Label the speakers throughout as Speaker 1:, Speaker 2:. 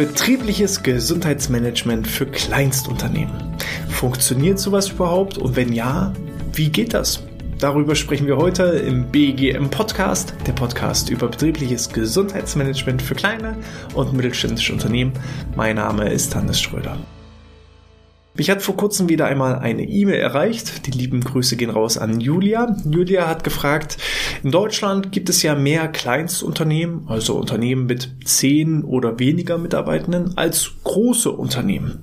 Speaker 1: Betriebliches Gesundheitsmanagement für Kleinstunternehmen. Funktioniert sowas überhaupt? Und wenn ja, wie geht das? Darüber sprechen wir heute im BGM Podcast, der Podcast über betriebliches Gesundheitsmanagement für kleine und mittelständische Unternehmen. Mein Name ist Hannes Schröder. Mich hat vor kurzem wieder einmal eine E-Mail erreicht. Die lieben Grüße gehen raus an Julia. Julia hat gefragt, in Deutschland gibt es ja mehr Kleinstunternehmen, also Unternehmen mit zehn oder weniger Mitarbeitenden, als große Unternehmen.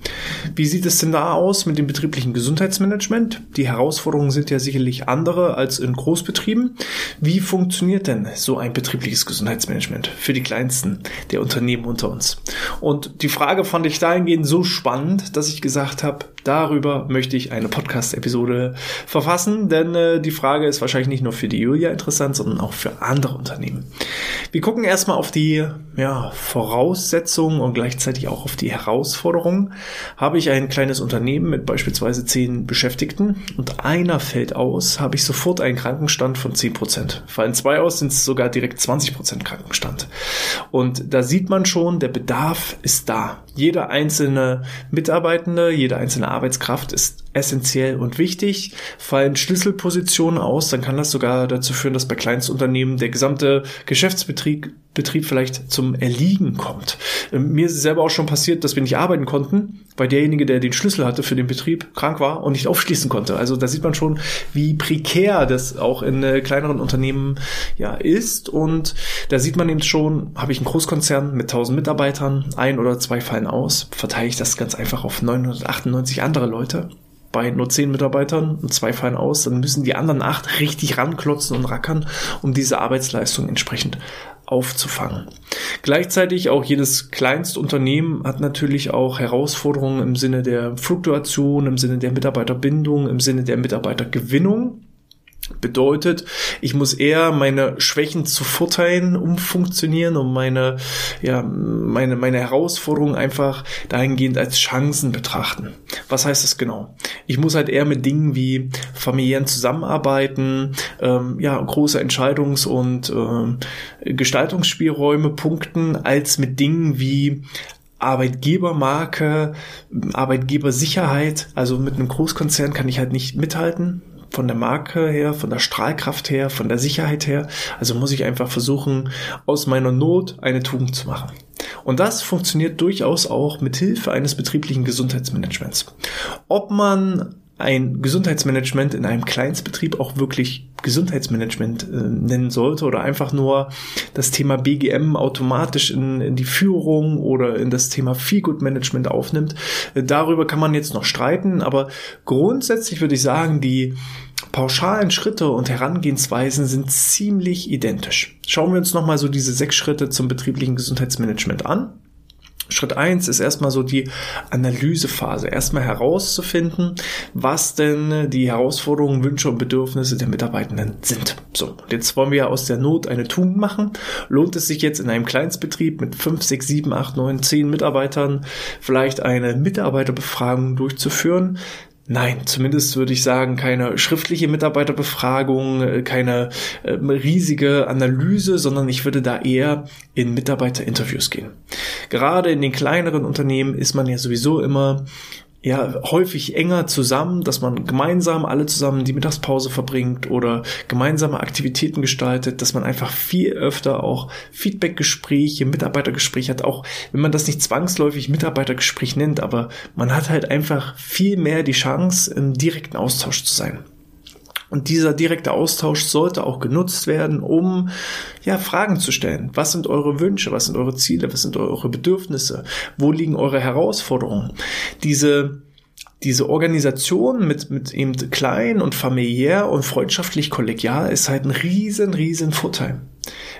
Speaker 1: Wie sieht es denn da aus mit dem betrieblichen Gesundheitsmanagement? Die Herausforderungen sind ja sicherlich andere als in Großbetrieben. Wie funktioniert denn so ein betriebliches Gesundheitsmanagement für die kleinsten der Unternehmen unter uns? Und die Frage fand ich dahingehend so spannend, dass ich gesagt habe, Darüber möchte ich eine Podcast-Episode verfassen, denn äh, die Frage ist wahrscheinlich nicht nur für die Julia interessant, sondern auch für andere Unternehmen. Wir gucken erstmal auf die ja, Voraussetzungen und gleichzeitig auch auf die Herausforderungen. Habe ich ein kleines Unternehmen mit beispielsweise zehn Beschäftigten und einer fällt aus, habe ich sofort einen Krankenstand von zehn Prozent. Fallen zwei aus, sind es sogar direkt 20 Prozent Krankenstand. Und da sieht man schon, der Bedarf ist da. Jeder einzelne Mitarbeitende, jede einzelne Arbeitskraft ist essentiell und wichtig. Fallen Schlüsselpositionen aus, dann kann das sogar dazu führen, dass bei Kleinstunternehmen der gesamte Geschäftsbetrieb Betrieb vielleicht zum Erliegen kommt. Ähm, mir ist selber auch schon passiert, dass wir nicht arbeiten konnten, weil derjenige, der den Schlüssel hatte für den Betrieb, krank war und nicht aufschließen konnte. Also da sieht man schon, wie prekär das auch in äh, kleineren Unternehmen ja ist. Und da sieht man eben schon, habe ich einen Großkonzern mit 1000 Mitarbeitern, ein oder zwei fallen aus, verteile ich das ganz einfach auf 998 andere Leute bei nur zehn Mitarbeitern und zwei fallen aus, dann müssen die anderen acht richtig ranklotzen und rackern, um diese Arbeitsleistung entsprechend aufzufangen. Gleichzeitig auch jedes Kleinstunternehmen hat natürlich auch Herausforderungen im Sinne der Fluktuation, im Sinne der Mitarbeiterbindung, im Sinne der Mitarbeitergewinnung. Bedeutet, ich muss eher meine Schwächen zu Vorteilen umfunktionieren und meine, ja, meine, meine Herausforderungen einfach dahingehend als Chancen betrachten. Was heißt das genau? Ich muss halt eher mit Dingen wie familiären Zusammenarbeiten, ähm, ja, große Entscheidungs- und äh, Gestaltungsspielräume punkten, als mit Dingen wie Arbeitgebermarke, Arbeitgebersicherheit. Also mit einem Großkonzern kann ich halt nicht mithalten von der Marke her, von der Strahlkraft her, von der Sicherheit her. Also muss ich einfach versuchen, aus meiner Not eine Tugend zu machen. Und das funktioniert durchaus auch mit Hilfe eines betrieblichen Gesundheitsmanagements. Ob man ein Gesundheitsmanagement in einem Kleinstbetrieb auch wirklich Gesundheitsmanagement äh, nennen sollte oder einfach nur das Thema BGM automatisch in, in die Führung oder in das Thema Feelgood Management aufnimmt. Äh, darüber kann man jetzt noch streiten, aber grundsätzlich würde ich sagen, die pauschalen Schritte und Herangehensweisen sind ziemlich identisch. Schauen wir uns nochmal so diese sechs Schritte zum betrieblichen Gesundheitsmanagement an. Schritt eins ist erstmal so die Analysephase. Erstmal herauszufinden, was denn die Herausforderungen, Wünsche und Bedürfnisse der Mitarbeitenden sind. So, jetzt wollen wir ja aus der Not eine Tugend machen. Lohnt es sich jetzt in einem Kleinstbetrieb mit 5, 6, 7, 8, 9, 10 Mitarbeitern vielleicht eine Mitarbeiterbefragung durchzuführen? Nein, zumindest würde ich sagen, keine schriftliche Mitarbeiterbefragung, äh, keine äh, riesige Analyse, sondern ich würde da eher in Mitarbeiterinterviews gehen. Gerade in den kleineren Unternehmen ist man ja sowieso immer ja häufig enger zusammen, dass man gemeinsam alle zusammen die Mittagspause verbringt oder gemeinsame Aktivitäten gestaltet, dass man einfach viel öfter auch Feedbackgespräche, Mitarbeitergespräche hat, auch wenn man das nicht zwangsläufig Mitarbeitergespräch nennt, aber man hat halt einfach viel mehr die Chance, im direkten Austausch zu sein. Und dieser direkte Austausch sollte auch genutzt werden, um ja Fragen zu stellen. Was sind eure Wünsche? Was sind eure Ziele? Was sind eure Bedürfnisse? Wo liegen eure Herausforderungen? Diese diese Organisation mit, mit eben klein und familiär und freundschaftlich kollegial ist halt ein riesen, riesen Vorteil.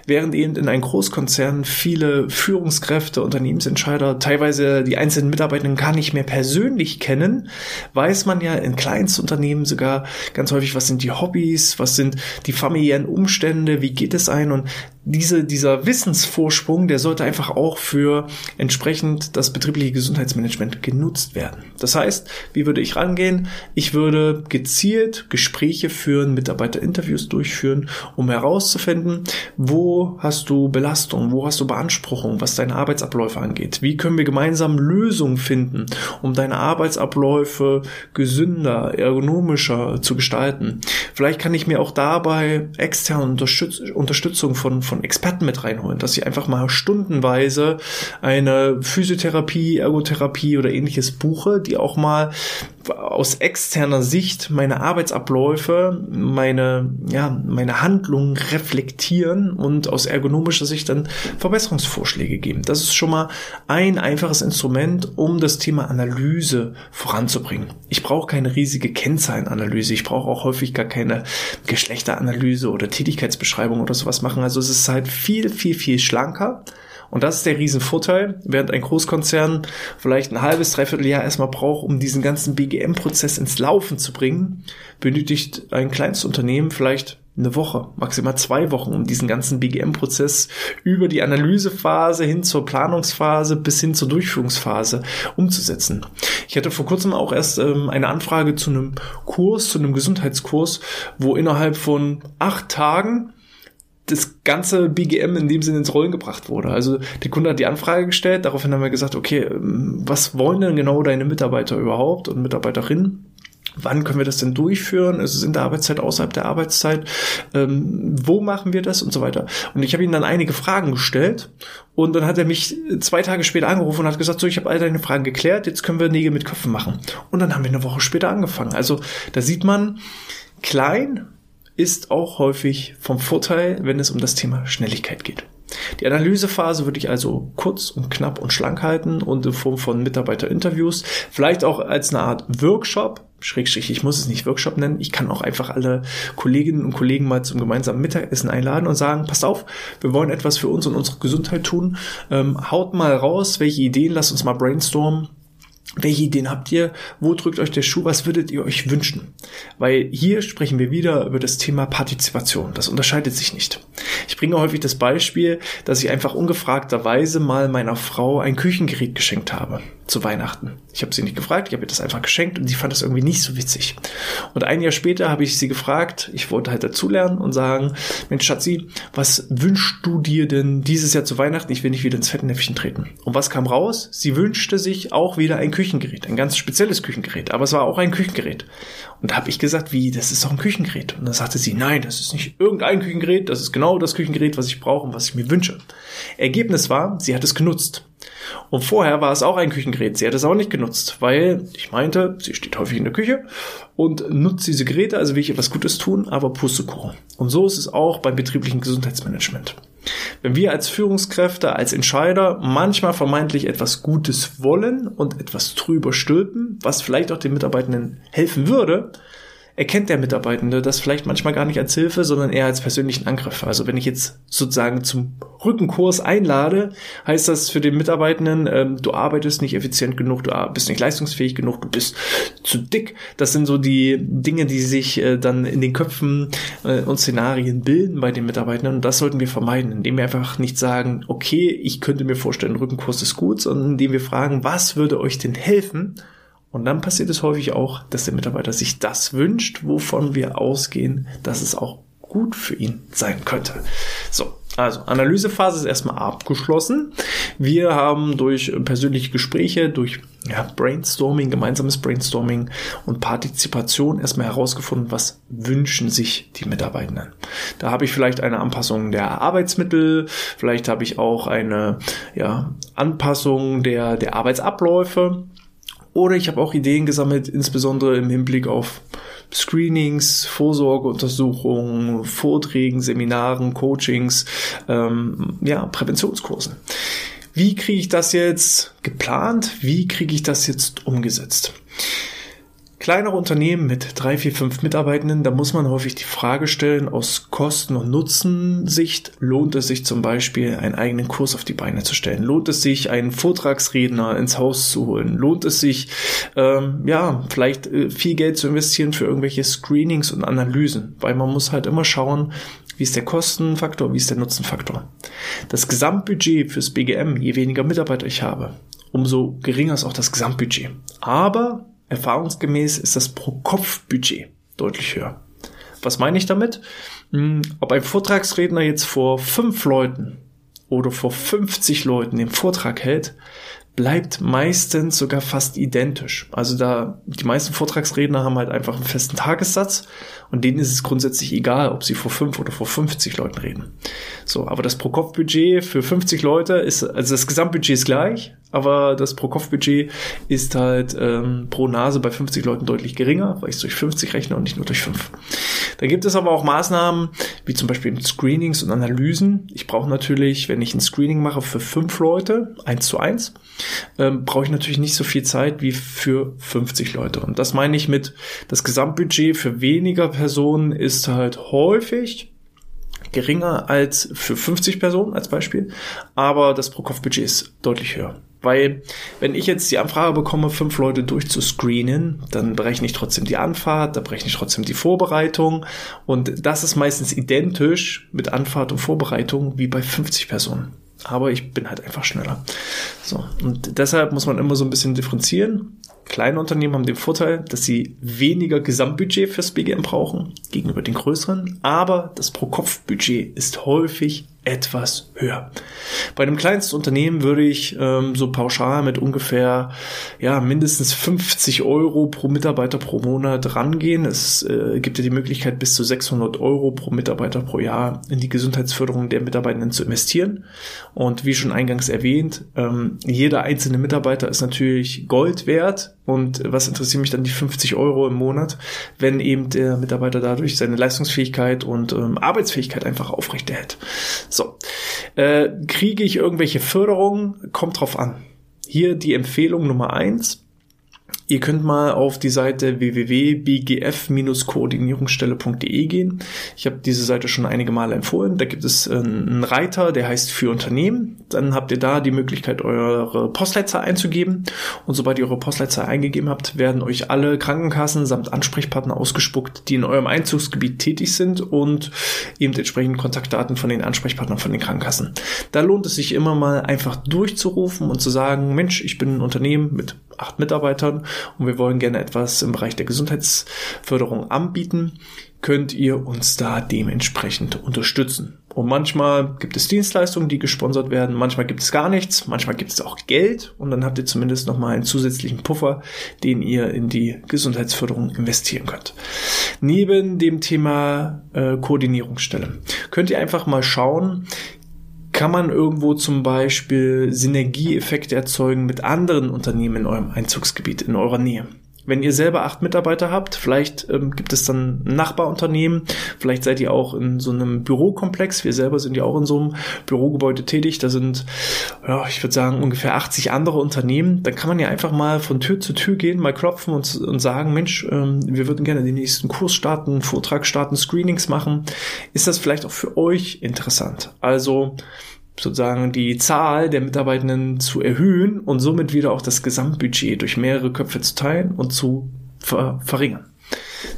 Speaker 1: Während eben in einem Großkonzern viele Führungskräfte, Unternehmensentscheider, teilweise die einzelnen Mitarbeitenden gar nicht mehr persönlich kennen, weiß man ja in Kleinstunternehmen sogar ganz häufig, was sind die Hobbys, was sind die familiären Umstände, wie geht es ein und diese, dieser Wissensvorsprung, der sollte einfach auch für entsprechend das betriebliche Gesundheitsmanagement genutzt werden. Das heißt, wie würde ich rangehen? Ich würde gezielt Gespräche führen, Mitarbeiterinterviews durchführen, um herauszufinden, Wo hast du Belastung? Wo hast du Beanspruchung, was deine Arbeitsabläufe angeht? Wie können wir gemeinsam Lösungen finden, um deine Arbeitsabläufe gesünder, ergonomischer zu gestalten? Vielleicht kann ich mir auch dabei externe Unterstütz Unterstützung von, von Experten mit reinholen, dass ich einfach mal stundenweise eine Physiotherapie, Ergotherapie oder ähnliches buche, die auch mal aus externer Sicht meine Arbeitsabläufe, meine, ja, meine Handlungen reflektieren und aus ergonomischer Sicht dann Verbesserungsvorschläge geben. Das ist schon mal ein einfaches Instrument, um das Thema Analyse voranzubringen. Ich brauche keine riesige Kennzahlenanalyse. Ich brauche auch häufig gar keine Geschlechteranalyse oder Tätigkeitsbeschreibung oder sowas machen. Also es ist halt viel, viel, viel schlanker und das ist der Riesenvorteil, während ein Großkonzern vielleicht ein halbes, dreiviertel Jahr erstmal braucht, um diesen ganzen BGM-Prozess ins Laufen zu bringen, benötigt ein kleines Unternehmen vielleicht eine Woche, maximal zwei Wochen, um diesen ganzen BGM-Prozess über die Analysephase hin zur Planungsphase bis hin zur Durchführungsphase umzusetzen. Ich hatte vor kurzem auch erst ähm, eine Anfrage zu einem Kurs, zu einem Gesundheitskurs, wo innerhalb von acht Tagen das ganze BGM in dem Sinne ins Rollen gebracht wurde. Also der Kunde hat die Anfrage gestellt, daraufhin haben wir gesagt, okay, ähm, was wollen denn genau deine Mitarbeiter überhaupt und Mitarbeiterinnen? Wann können wir das denn durchführen? Ist es in der Arbeitszeit, außerhalb der Arbeitszeit? Ähm, wo machen wir das und so weiter? Und ich habe ihm dann einige Fragen gestellt und dann hat er mich zwei Tage später angerufen und hat gesagt, so, ich habe all deine Fragen geklärt, jetzt können wir Nägel mit Köpfen machen. Und dann haben wir eine Woche später angefangen. Also da sieht man, klein, ist auch häufig vom Vorteil, wenn es um das Thema Schnelligkeit geht. Die Analysephase würde ich also kurz und knapp und schlank halten und in Form von Mitarbeiterinterviews, vielleicht auch als eine Art Workshop, Schrägstrich, ich muss es nicht Workshop nennen, ich kann auch einfach alle Kolleginnen und Kollegen mal zum gemeinsamen Mittagessen einladen und sagen, passt auf, wir wollen etwas für uns und unsere Gesundheit tun, ähm, haut mal raus, welche Ideen, lasst uns mal brainstormen, welche Ideen habt ihr? Wo drückt euch der Schuh? Was würdet ihr euch wünschen? Weil hier sprechen wir wieder über das Thema Partizipation. Das unterscheidet sich nicht. Ich bringe häufig das Beispiel, dass ich einfach ungefragterweise mal meiner Frau ein Küchengerät geschenkt habe zu Weihnachten. Ich habe sie nicht gefragt, ich habe ihr das einfach geschenkt und sie fand das irgendwie nicht so witzig. Und ein Jahr später habe ich sie gefragt, ich wollte halt dazulernen und sagen, Mensch Schatzi, was wünschst du dir denn dieses Jahr zu Weihnachten? Ich will nicht wieder ins Fettnäpfchen treten. Und was kam raus? Sie wünschte sich auch wieder ein Küchengerät, ein ganz spezielles Küchengerät, aber es war auch ein Küchengerät. Und da habe ich gesagt, wie, das ist doch ein Küchengerät. Und dann sagte sie, nein, das ist nicht irgendein Küchengerät, das ist genau das Küchengerät, was ich brauche und was ich mir wünsche. Ergebnis war, sie hat es genutzt. Und vorher war es auch ein Küchengerät. Sie hat es auch nicht genutzt, weil ich meinte, sie steht häufig in der Küche und nutzt diese Geräte, also will ich etwas Gutes tun, aber Pustekuchen. Und so ist es auch beim betrieblichen Gesundheitsmanagement. Wenn wir als Führungskräfte, als Entscheider manchmal vermeintlich etwas Gutes wollen und etwas drüber stülpen, was vielleicht auch den Mitarbeitenden helfen würde, erkennt der Mitarbeitende das vielleicht manchmal gar nicht als Hilfe, sondern eher als persönlichen Angriff. Also wenn ich jetzt sozusagen zum Rückenkurs einlade, heißt das für den Mitarbeitenden, ähm, du arbeitest nicht effizient genug, du bist nicht leistungsfähig genug, du bist zu dick. Das sind so die Dinge, die sich äh, dann in den Köpfen äh, und Szenarien bilden bei den Mitarbeitenden. Und das sollten wir vermeiden, indem wir einfach nicht sagen, okay, ich könnte mir vorstellen, Rückenkurs ist gut, sondern indem wir fragen, was würde euch denn helfen? Und dann passiert es häufig auch, dass der Mitarbeiter sich das wünscht, wovon wir ausgehen, dass es auch gut für ihn sein könnte. So, also Analysephase ist erstmal abgeschlossen. Wir haben durch persönliche Gespräche, durch ja, Brainstorming, gemeinsames Brainstorming und Partizipation erstmal herausgefunden, was wünschen sich die Mitarbeitenden. Da habe ich vielleicht eine Anpassung der Arbeitsmittel, vielleicht habe ich auch eine ja, Anpassung der, der Arbeitsabläufe oder ich habe auch Ideen gesammelt, insbesondere im Hinblick auf Screenings, Vorsorgeuntersuchungen, Vorträgen, Seminaren, Coachings, ähm, ja, Präventionskursen. Wie kriege ich das jetzt geplant? Wie kriege ich das jetzt umgesetzt? Kleinere Unternehmen mit drei, vier, fünf Mitarbeitenden, da muss man häufig die Frage stellen, aus Kosten- und Nutzensicht, lohnt es sich zum Beispiel, einen eigenen Kurs auf die Beine zu stellen? Lohnt es sich, einen Vortragsredner ins Haus zu holen? Lohnt es sich, ähm, ja, vielleicht äh, viel Geld zu investieren für irgendwelche Screenings und Analysen? Weil man muss halt immer schauen, wie ist der Kostenfaktor, wie ist der Nutzenfaktor. Das Gesamtbudget fürs BGM, je weniger Mitarbeiter ich habe, umso geringer ist auch das Gesamtbudget. Aber Erfahrungsgemäß ist das Pro-Kopf-Budget deutlich höher. Was meine ich damit? Hm, ob ein Vortragsredner jetzt vor fünf Leuten oder vor 50 Leuten den Vortrag hält, bleibt meistens sogar fast identisch. Also da die meisten Vortragsredner haben halt einfach einen festen Tagessatz und denen ist es grundsätzlich egal, ob sie vor fünf oder vor 50 Leuten reden. So, aber das Pro-Kopf-Budget für 50 Leute ist, also das Gesamtbudget ist gleich, aber das Pro-Kopf-Budget ist halt ähm, pro Nase bei 50 Leuten deutlich geringer, weil ich es durch 50 rechne und nicht nur durch 5. Da gibt es aber auch Maßnahmen, wie zum Beispiel Screenings und Analysen. Ich brauche natürlich, wenn ich ein Screening mache für fünf Leute, eins zu eins, ähm, brauche ich natürlich nicht so viel Zeit wie für 50 Leute. Und das meine ich mit, das Gesamtbudget für weniger Personen ist halt häufig geringer als für 50 Personen als Beispiel, aber das Pro-Kopf-Budget ist deutlich höher. Weil, wenn ich jetzt die Anfrage bekomme, fünf Leute durchzuscreenen, dann berechne ich trotzdem die Anfahrt, da berechne ich trotzdem die Vorbereitung. Und das ist meistens identisch mit Anfahrt und Vorbereitung wie bei 50 Personen. Aber ich bin halt einfach schneller. So. Und deshalb muss man immer so ein bisschen differenzieren. Kleine Unternehmen haben den Vorteil, dass sie weniger Gesamtbudget fürs BGM brauchen gegenüber den größeren, aber das Pro-Kopf-Budget ist häufig etwas höher. Bei einem kleinsten Unternehmen würde ich ähm, so pauschal mit ungefähr ja mindestens 50 Euro pro Mitarbeiter pro Monat rangehen. Es äh, gibt ja die Möglichkeit bis zu 600 Euro pro Mitarbeiter pro Jahr in die Gesundheitsförderung der Mitarbeitenden zu investieren. Und wie schon eingangs erwähnt, ähm, jeder einzelne Mitarbeiter ist natürlich Gold wert. Und was interessiert mich dann die 50 Euro im Monat, wenn eben der Mitarbeiter dadurch seine Leistungsfähigkeit und ähm, Arbeitsfähigkeit einfach aufrechterhält. So, äh, kriege ich irgendwelche Förderungen? Kommt drauf an. Hier die Empfehlung Nummer eins Ihr könnt mal auf die Seite www.bgf-koordinierungsstelle.de gehen. Ich habe diese Seite schon einige Male empfohlen. Da gibt es einen Reiter, der heißt für Unternehmen. Dann habt ihr da die Möglichkeit, eure Postleitzahl einzugeben. Und sobald ihr eure Postleitzahl eingegeben habt, werden euch alle Krankenkassen samt Ansprechpartner ausgespuckt, die in eurem Einzugsgebiet tätig sind und eben entsprechend Kontaktdaten von den Ansprechpartnern von den Krankenkassen. Da lohnt es sich immer mal einfach durchzurufen und zu sagen, Mensch, ich bin ein Unternehmen mit acht Mitarbeitern und wir wollen gerne etwas im Bereich der Gesundheitsförderung anbieten, könnt ihr uns da dementsprechend unterstützen. Und manchmal gibt es Dienstleistungen, die gesponsert werden, manchmal gibt es gar nichts, manchmal gibt es auch Geld und dann habt ihr zumindest nochmal einen zusätzlichen Puffer, den ihr in die Gesundheitsförderung investieren könnt. Neben dem Thema äh, Koordinierungsstelle könnt ihr einfach mal schauen, kann man irgendwo zum Beispiel Synergieeffekte erzeugen mit anderen Unternehmen in eurem Einzugsgebiet, in eurer Nähe. Wenn ihr selber acht Mitarbeiter habt, vielleicht ähm, gibt es dann ein Nachbarunternehmen, vielleicht seid ihr auch in so einem Bürokomplex. Wir selber sind ja auch in so einem Bürogebäude tätig. Da sind, ja, ich würde sagen, ungefähr 80 andere Unternehmen. Dann kann man ja einfach mal von Tür zu Tür gehen, mal klopfen und, und sagen, Mensch, ähm, wir würden gerne den nächsten Kurs starten, Vortrag starten, Screenings machen. Ist das vielleicht auch für euch interessant? Also sozusagen die Zahl der Mitarbeitenden zu erhöhen und somit wieder auch das Gesamtbudget durch mehrere Köpfe zu teilen und zu ver verringern.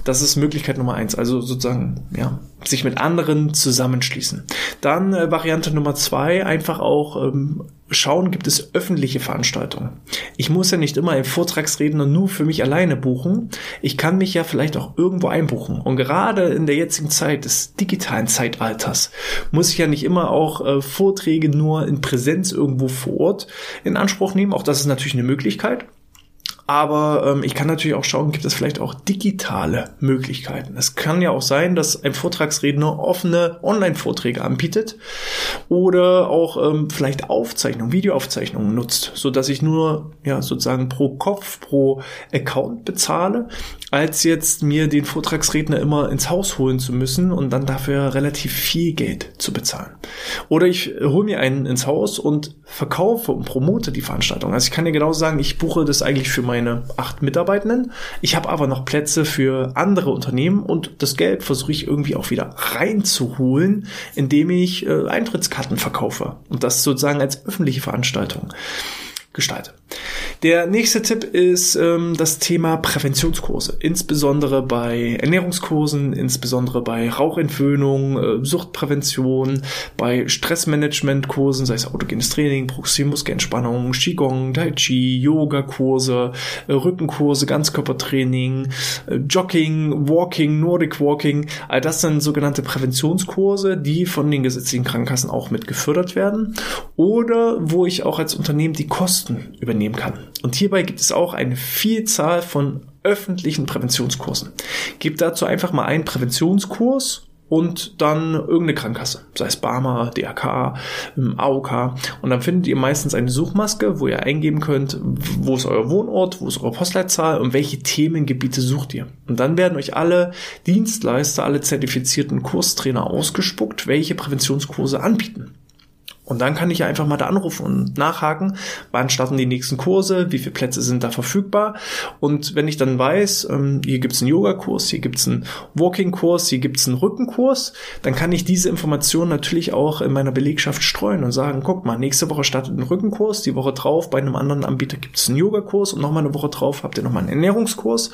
Speaker 1: Das ist Möglichkeit Nummer eins. Also sozusagen, ja, sich mit anderen zusammenschließen. Dann äh, Variante Nummer zwei, einfach auch ähm, schauen, gibt es öffentliche Veranstaltungen. Ich muss ja nicht immer einen Vortragsredner nur für mich alleine buchen. Ich kann mich ja vielleicht auch irgendwo einbuchen. Und gerade in der jetzigen Zeit des digitalen Zeitalters muss ich ja nicht immer auch äh, Vorträge nur in Präsenz irgendwo vor Ort in Anspruch nehmen. Auch das ist natürlich eine Möglichkeit. Aber ähm, ich kann natürlich auch schauen, gibt es vielleicht auch digitale Möglichkeiten. Es kann ja auch sein, dass ein Vortragsredner offene Online-Vorträge anbietet oder auch ähm, vielleicht Aufzeichnungen, Videoaufzeichnungen nutzt, so dass ich nur ja sozusagen pro Kopf, pro Account bezahle, als jetzt mir den Vortragsredner immer ins Haus holen zu müssen und dann dafür relativ viel Geld zu bezahlen. Oder ich hole mir einen ins Haus und verkaufe und promote die Veranstaltung. Also ich kann dir genau sagen, ich buche das eigentlich für meine acht Mitarbeitenden. Ich habe aber noch Plätze für andere Unternehmen und das Geld versuche ich irgendwie auch wieder reinzuholen, indem ich äh, Eintrittskarten verkaufe und das sozusagen als öffentliche Veranstaltung gestalte. Der nächste Tipp ist ähm, das Thema Präventionskurse, insbesondere bei Ernährungskursen, insbesondere bei Rauchentwöhnung, äh, Suchtprävention, bei Stressmanagementkursen, sei es autogenes Training, Proximmuskelentspannung, Qigong, Tai Chi, Yoga-Kurse, äh, Rückenkurse, Ganzkörpertraining, äh, Jogging, Walking, Nordic Walking. All das sind sogenannte Präventionskurse, die von den gesetzlichen Krankenkassen auch mit gefördert werden oder wo ich auch als Unternehmen die Kosten übernehmen kann. Und hierbei gibt es auch eine Vielzahl von öffentlichen Präventionskursen. Gebt dazu einfach mal einen Präventionskurs und dann irgendeine Krankenkasse, sei es Barmer, DRK, AOK. Und dann findet ihr meistens eine Suchmaske, wo ihr eingeben könnt, wo ist euer Wohnort, wo ist eure Postleitzahl und welche Themengebiete sucht ihr. Und dann werden euch alle Dienstleister, alle zertifizierten Kurstrainer ausgespuckt, welche Präventionskurse anbieten. Und dann kann ich ja einfach mal da anrufen und nachhaken, wann starten die nächsten Kurse, wie viele Plätze sind da verfügbar. Und wenn ich dann weiß, ähm, hier gibt's einen Yoga-Kurs, hier gibt's einen Walking-Kurs, hier gibt's einen Rückenkurs, dann kann ich diese Informationen natürlich auch in meiner Belegschaft streuen und sagen, guck mal, nächste Woche startet ein Rückenkurs, die Woche drauf bei einem anderen Anbieter gibt's einen Yoga-Kurs und nochmal eine Woche drauf habt ihr nochmal einen Ernährungskurs.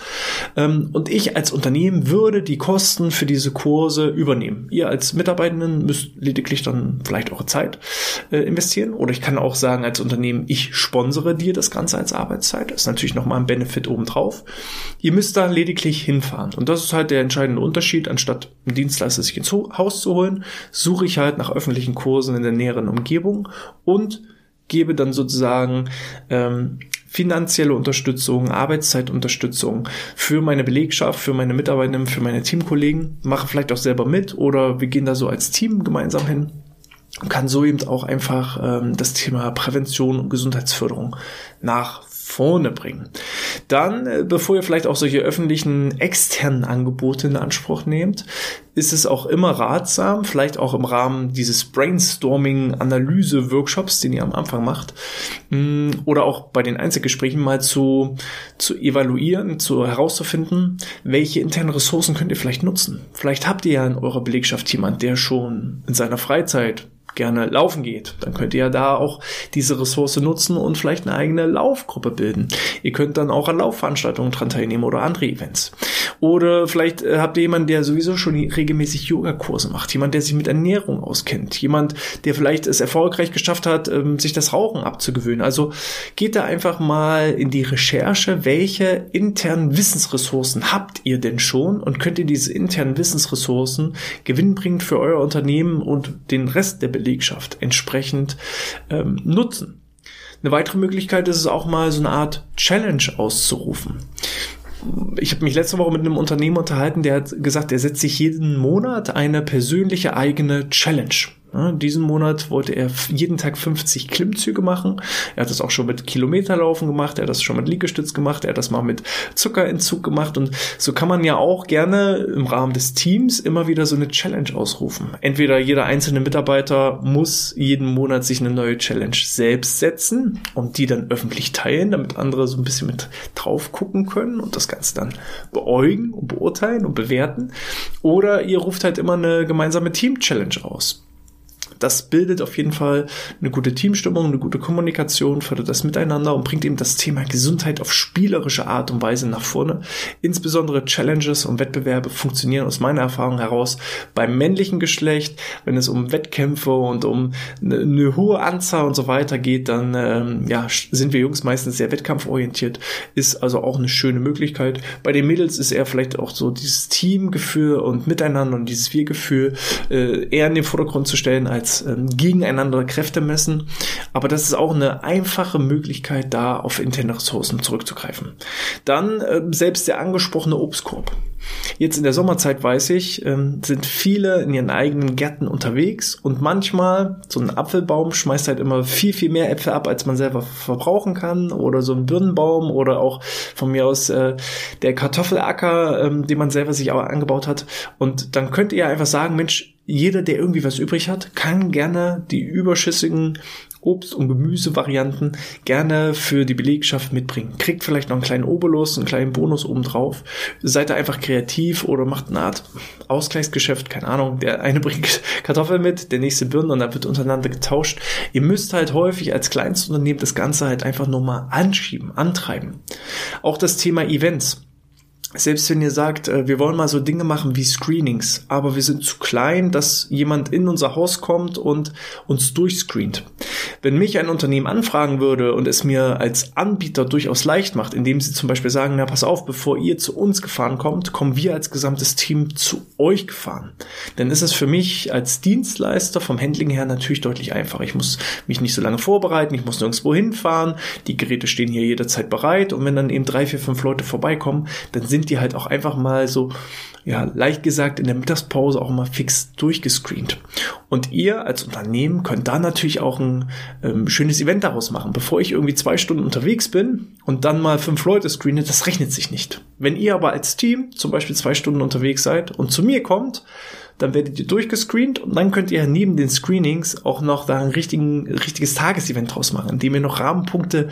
Speaker 1: Ähm, und ich als Unternehmen würde die Kosten für diese Kurse übernehmen. Ihr als Mitarbeitenden müsst lediglich dann vielleicht eure Zeit äh, investieren. Oder ich kann auch sagen als Unternehmen, ich sponsere dir das Ganze als Arbeitszeit. Das ist natürlich nochmal ein Benefit obendrauf. Ihr müsst da lediglich hinfahren. Und das ist halt der entscheidende Unterschied. Anstatt einen Dienstleister sich ins Haus zu holen, suche ich halt nach öffentlichen Kursen in der näheren Umgebung und gebe dann sozusagen ähm, finanzielle Unterstützung, Arbeitszeitunterstützung für meine Belegschaft, für meine Mitarbeiter, für meine Teamkollegen, mache vielleicht auch selber mit oder wir gehen da so als Team gemeinsam hin kann so eben auch einfach ähm, das Thema Prävention und Gesundheitsförderung nach vorne bringen. Dann, äh, bevor ihr vielleicht auch solche öffentlichen externen Angebote in Anspruch nehmt, ist es auch immer ratsam, vielleicht auch im Rahmen dieses Brainstorming-Analyse-Workshops, den ihr am Anfang macht, mm, oder auch bei den Einzelgesprächen mal zu, zu evaluieren, zu herauszufinden, welche internen Ressourcen könnt ihr vielleicht nutzen. Vielleicht habt ihr ja in eurer Belegschaft jemand, der schon in seiner Freizeit gerne laufen geht, dann könnt ihr ja da auch diese Ressource nutzen und vielleicht eine eigene Laufgruppe bilden. Ihr könnt dann auch an Laufveranstaltungen dran teilnehmen oder andere Events. Oder vielleicht äh, habt ihr jemanden, der sowieso schon regelmäßig Yogakurse macht, jemand, der sich mit Ernährung auskennt, jemand, der vielleicht es erfolgreich geschafft hat, ähm, sich das Rauchen abzugewöhnen. Also geht da einfach mal in die Recherche, welche internen Wissensressourcen habt ihr denn schon und könnt ihr diese internen Wissensressourcen gewinnbringend für euer Unternehmen und den Rest der Belegschaft entsprechend ähm, nutzen. Eine weitere Möglichkeit ist es auch mal so eine Art Challenge auszurufen ich habe mich letzte Woche mit einem Unternehmer unterhalten, der hat gesagt, er setzt sich jeden Monat eine persönliche eigene Challenge. Ja, diesen Monat wollte er jeden Tag 50 Klimmzüge machen. Er hat das auch schon mit Kilometerlaufen gemacht, er hat das schon mit Liegestütz gemacht, er hat das mal mit Zuckerentzug gemacht und so kann man ja auch gerne im Rahmen des Teams immer wieder so eine Challenge ausrufen. Entweder jeder einzelne Mitarbeiter muss jeden Monat sich eine neue Challenge selbst setzen und die dann öffentlich teilen, damit andere so ein bisschen mit drauf gucken können und das Ganze dann beäugen und beurteilen und bewerten. Oder ihr ruft halt immer eine gemeinsame Team-Challenge aus das bildet auf jeden Fall eine gute Teamstimmung, eine gute Kommunikation, fördert das Miteinander und bringt eben das Thema Gesundheit auf spielerische Art und Weise nach vorne. Insbesondere Challenges und Wettbewerbe funktionieren aus meiner Erfahrung heraus beim männlichen Geschlecht. Wenn es um Wettkämpfe und um eine, eine hohe Anzahl und so weiter geht, dann ähm, ja, sind wir Jungs meistens sehr wettkampforientiert. Ist also auch eine schöne Möglichkeit. Bei den Mädels ist eher vielleicht auch so dieses Teamgefühl und Miteinander und dieses Wir-Gefühl äh, eher in den Vordergrund zu stellen als als ähm, gegeneinander Kräfte messen. Aber das ist auch eine einfache Möglichkeit, da auf interne Ressourcen zurückzugreifen. Dann äh, selbst der angesprochene Obstkorb. Jetzt in der Sommerzeit weiß ich, ähm, sind viele in ihren eigenen Gärten unterwegs und manchmal so ein Apfelbaum schmeißt halt immer viel, viel mehr Äpfel ab, als man selber verbrauchen kann oder so ein Birnenbaum oder auch von mir aus äh, der Kartoffelacker, ähm, den man selber sich auch angebaut hat und dann könnt ihr einfach sagen, Mensch, jeder, der irgendwie was übrig hat, kann gerne die überschüssigen Obst- und Gemüsevarianten gerne für die Belegschaft mitbringen. Kriegt vielleicht noch einen kleinen Obolus, einen kleinen Bonus obendrauf. Seid da einfach kreativ oder macht eine Art Ausgleichsgeschäft, keine Ahnung. Der eine bringt Kartoffeln mit, der nächste Birnen und dann wird untereinander getauscht. Ihr müsst halt häufig als Kleinstunternehmen das Ganze halt einfach nur mal anschieben, antreiben. Auch das Thema Events selbst wenn ihr sagt, äh, wir wollen mal so Dinge machen wie Screenings, aber wir sind zu klein, dass jemand in unser Haus kommt und uns durchscreent. Wenn mich ein Unternehmen anfragen würde und es mir als Anbieter durchaus leicht macht, indem sie zum Beispiel sagen, na pass auf, bevor ihr zu uns gefahren kommt, kommen wir als gesamtes Team zu euch gefahren. Dann ist es für mich als Dienstleister vom Handling her natürlich deutlich einfacher. Ich muss mich nicht so lange vorbereiten, ich muss nirgendwo hinfahren, die Geräte stehen hier jederzeit bereit und wenn dann eben drei, vier, fünf Leute vorbeikommen, dann sind die halt auch einfach mal so, ja, leicht gesagt, in der Mittagspause auch mal fix durchgescreent. Und ihr als Unternehmen könnt da natürlich auch ein ähm, schönes Event daraus machen. Bevor ich irgendwie zwei Stunden unterwegs bin und dann mal fünf Leute screene, das rechnet sich nicht. Wenn ihr aber als Team zum Beispiel zwei Stunden unterwegs seid und zu mir kommt, dann werdet ihr durchgescreent und dann könnt ihr neben den Screenings auch noch da ein richtigen, richtiges Tagesevent draus machen, indem ihr noch Rahmenpunkte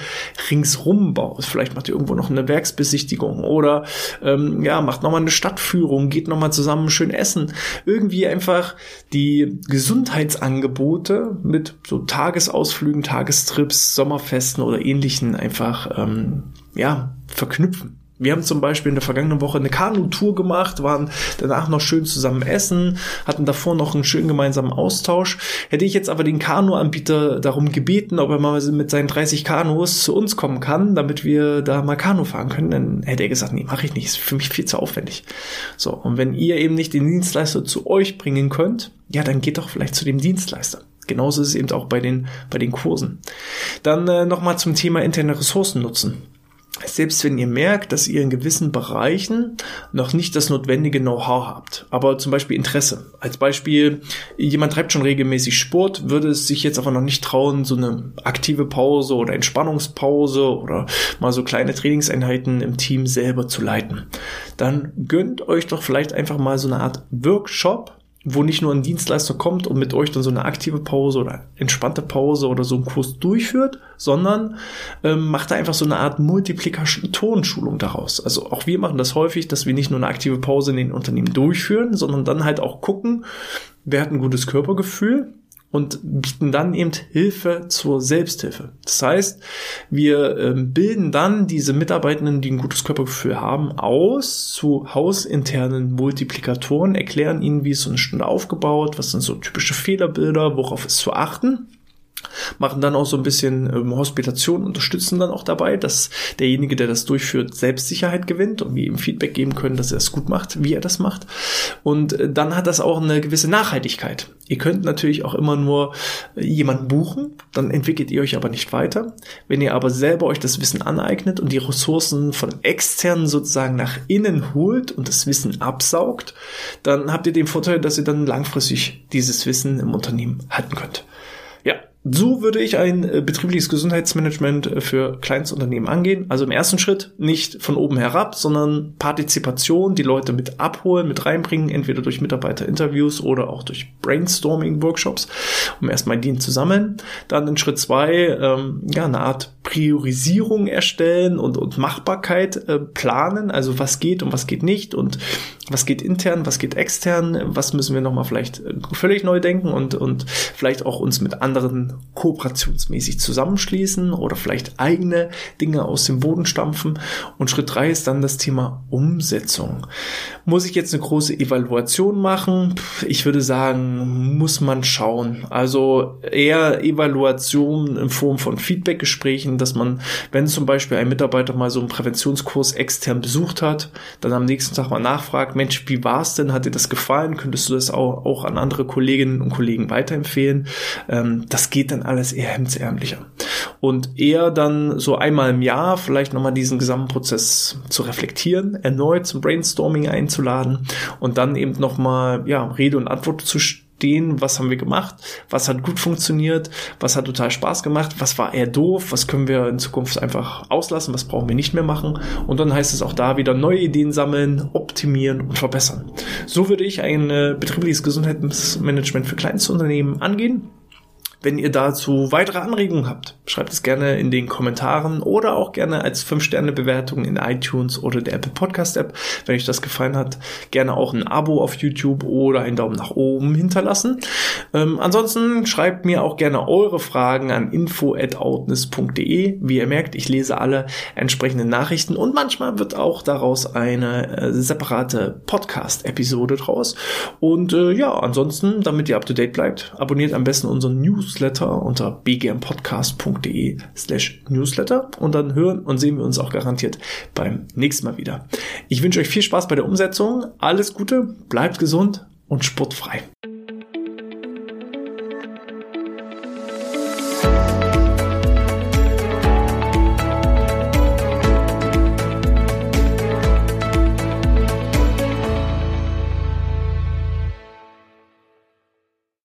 Speaker 1: ringsrum baut. Vielleicht macht ihr irgendwo noch eine Werksbesichtigung oder ähm, ja, macht nochmal eine Stadtführung, geht nochmal zusammen schön essen. Irgendwie einfach die Gesundheitsangebote mit so Tagesausflügen, Tagestrips, Sommerfesten oder ähnlichen einfach ähm, ja, verknüpfen. Wir haben zum Beispiel in der vergangenen Woche eine Kanu-Tour gemacht, waren danach noch schön zusammen essen, hatten davor noch einen schönen gemeinsamen Austausch. Hätte ich jetzt aber den Kanu-Anbieter darum gebeten, ob er mal mit seinen 30 Kanus zu uns kommen kann, damit wir da mal Kanu fahren können, dann hätte er gesagt, nee, mache ich nicht, ist für mich viel zu aufwendig. So, und wenn ihr eben nicht den Dienstleister zu euch bringen könnt, ja, dann geht doch vielleicht zu dem Dienstleister. Genauso ist es eben auch bei den, bei den Kursen. Dann äh, nochmal zum Thema interne Ressourcen nutzen selbst wenn ihr merkt, dass ihr in gewissen Bereichen noch nicht das notwendige Know-how habt, aber zum Beispiel Interesse. Als Beispiel, jemand treibt schon regelmäßig Sport, würde es sich jetzt aber noch nicht trauen, so eine aktive Pause oder Entspannungspause oder mal so kleine Trainingseinheiten im Team selber zu leiten. Dann gönnt euch doch vielleicht einfach mal so eine Art Workshop, wo nicht nur ein Dienstleister kommt und mit euch dann so eine aktive Pause oder entspannte Pause oder so einen Kurs durchführt, sondern ähm, macht da einfach so eine Art Multiplikatorenschulung daraus. Also auch wir machen das häufig, dass wir nicht nur eine aktive Pause in den Unternehmen durchführen, sondern dann halt auch gucken, wer hat ein gutes Körpergefühl, und bieten dann eben Hilfe zur Selbsthilfe. Das heißt, wir ähm, bilden dann diese Mitarbeitenden, die ein gutes Körpergefühl haben, aus zu hausinternen Multiplikatoren, erklären ihnen, wie ist so eine Stunde aufgebaut, was sind so typische Fehlerbilder, worauf ist zu achten machen dann auch so ein bisschen ähm, Hospitation, unterstützen dann auch dabei, dass derjenige, der das durchführt, Selbstsicherheit gewinnt und wir ihm Feedback geben können, dass er es gut macht, wie er das macht. Und äh, dann hat das auch eine gewisse Nachhaltigkeit. Ihr könnt natürlich auch immer nur äh, jemanden buchen, dann entwickelt ihr euch aber nicht weiter. Wenn ihr aber selber euch das Wissen aneignet und die Ressourcen von externen sozusagen nach innen holt und das Wissen absaugt, dann habt ihr den Vorteil, dass ihr dann langfristig dieses Wissen im Unternehmen halten könnt. So würde ich ein äh, betriebliches Gesundheitsmanagement äh, für Kleinstunternehmen angehen. Also im ersten Schritt nicht von oben herab, sondern Partizipation, die Leute mit abholen, mit reinbringen, entweder durch Mitarbeiterinterviews oder auch durch Brainstorming-Workshops, um erstmal Ideen zu sammeln. Dann in Schritt zwei ähm, ja eine Art Priorisierung erstellen und, und Machbarkeit äh, planen, also was geht und was geht nicht und was geht intern, was geht extern, was müssen wir nochmal vielleicht äh, völlig neu denken und, und vielleicht auch uns mit anderen kooperationsmäßig zusammenschließen oder vielleicht eigene Dinge aus dem Boden stampfen. Und Schritt drei ist dann das Thema Umsetzung. Muss ich jetzt eine große Evaluation machen? Ich würde sagen, muss man schauen. Also eher Evaluation in Form von Feedbackgesprächen, dass man, wenn zum Beispiel ein Mitarbeiter mal so einen Präventionskurs extern besucht hat, dann am nächsten Tag mal nachfragt, Mensch, wie war es denn? Hat dir das gefallen? Könntest du das auch, auch an andere Kolleginnen und Kollegen weiterempfehlen? Ähm, das geht dann alles eher hemdsärmlicher. Und eher dann so einmal im Jahr vielleicht nochmal diesen gesamten Prozess zu reflektieren, erneut zum Brainstorming einzuladen und dann eben nochmal, ja, Rede und Antwort zu stehen, was haben wir gemacht, was hat gut funktioniert, was hat total Spaß gemacht, was war eher doof, was können wir in Zukunft einfach auslassen, was brauchen wir nicht mehr machen. Und dann heißt es auch da wieder neue Ideen sammeln, optimieren und verbessern. So würde ich ein äh, betriebliches Gesundheitsmanagement für Kleinstunternehmen angehen. Wenn ihr dazu weitere Anregungen habt, schreibt es gerne in den Kommentaren oder auch gerne als 5-Sterne-Bewertung in iTunes oder der Apple Podcast App. Wenn euch das gefallen hat, gerne auch ein Abo auf YouTube oder einen Daumen nach oben hinterlassen. Ähm, ansonsten schreibt mir auch gerne eure Fragen an info.outness.de. Wie ihr merkt, ich lese alle entsprechenden Nachrichten und manchmal wird auch daraus eine äh, separate Podcast-Episode draus. Und äh, ja, ansonsten, damit ihr up to date bleibt, abonniert am besten unseren News Newsletter unter bgmpodcast.de slash Newsletter und dann hören und sehen wir uns auch garantiert beim nächsten Mal wieder. Ich wünsche euch viel Spaß bei der Umsetzung, alles Gute, bleibt gesund und sportfrei.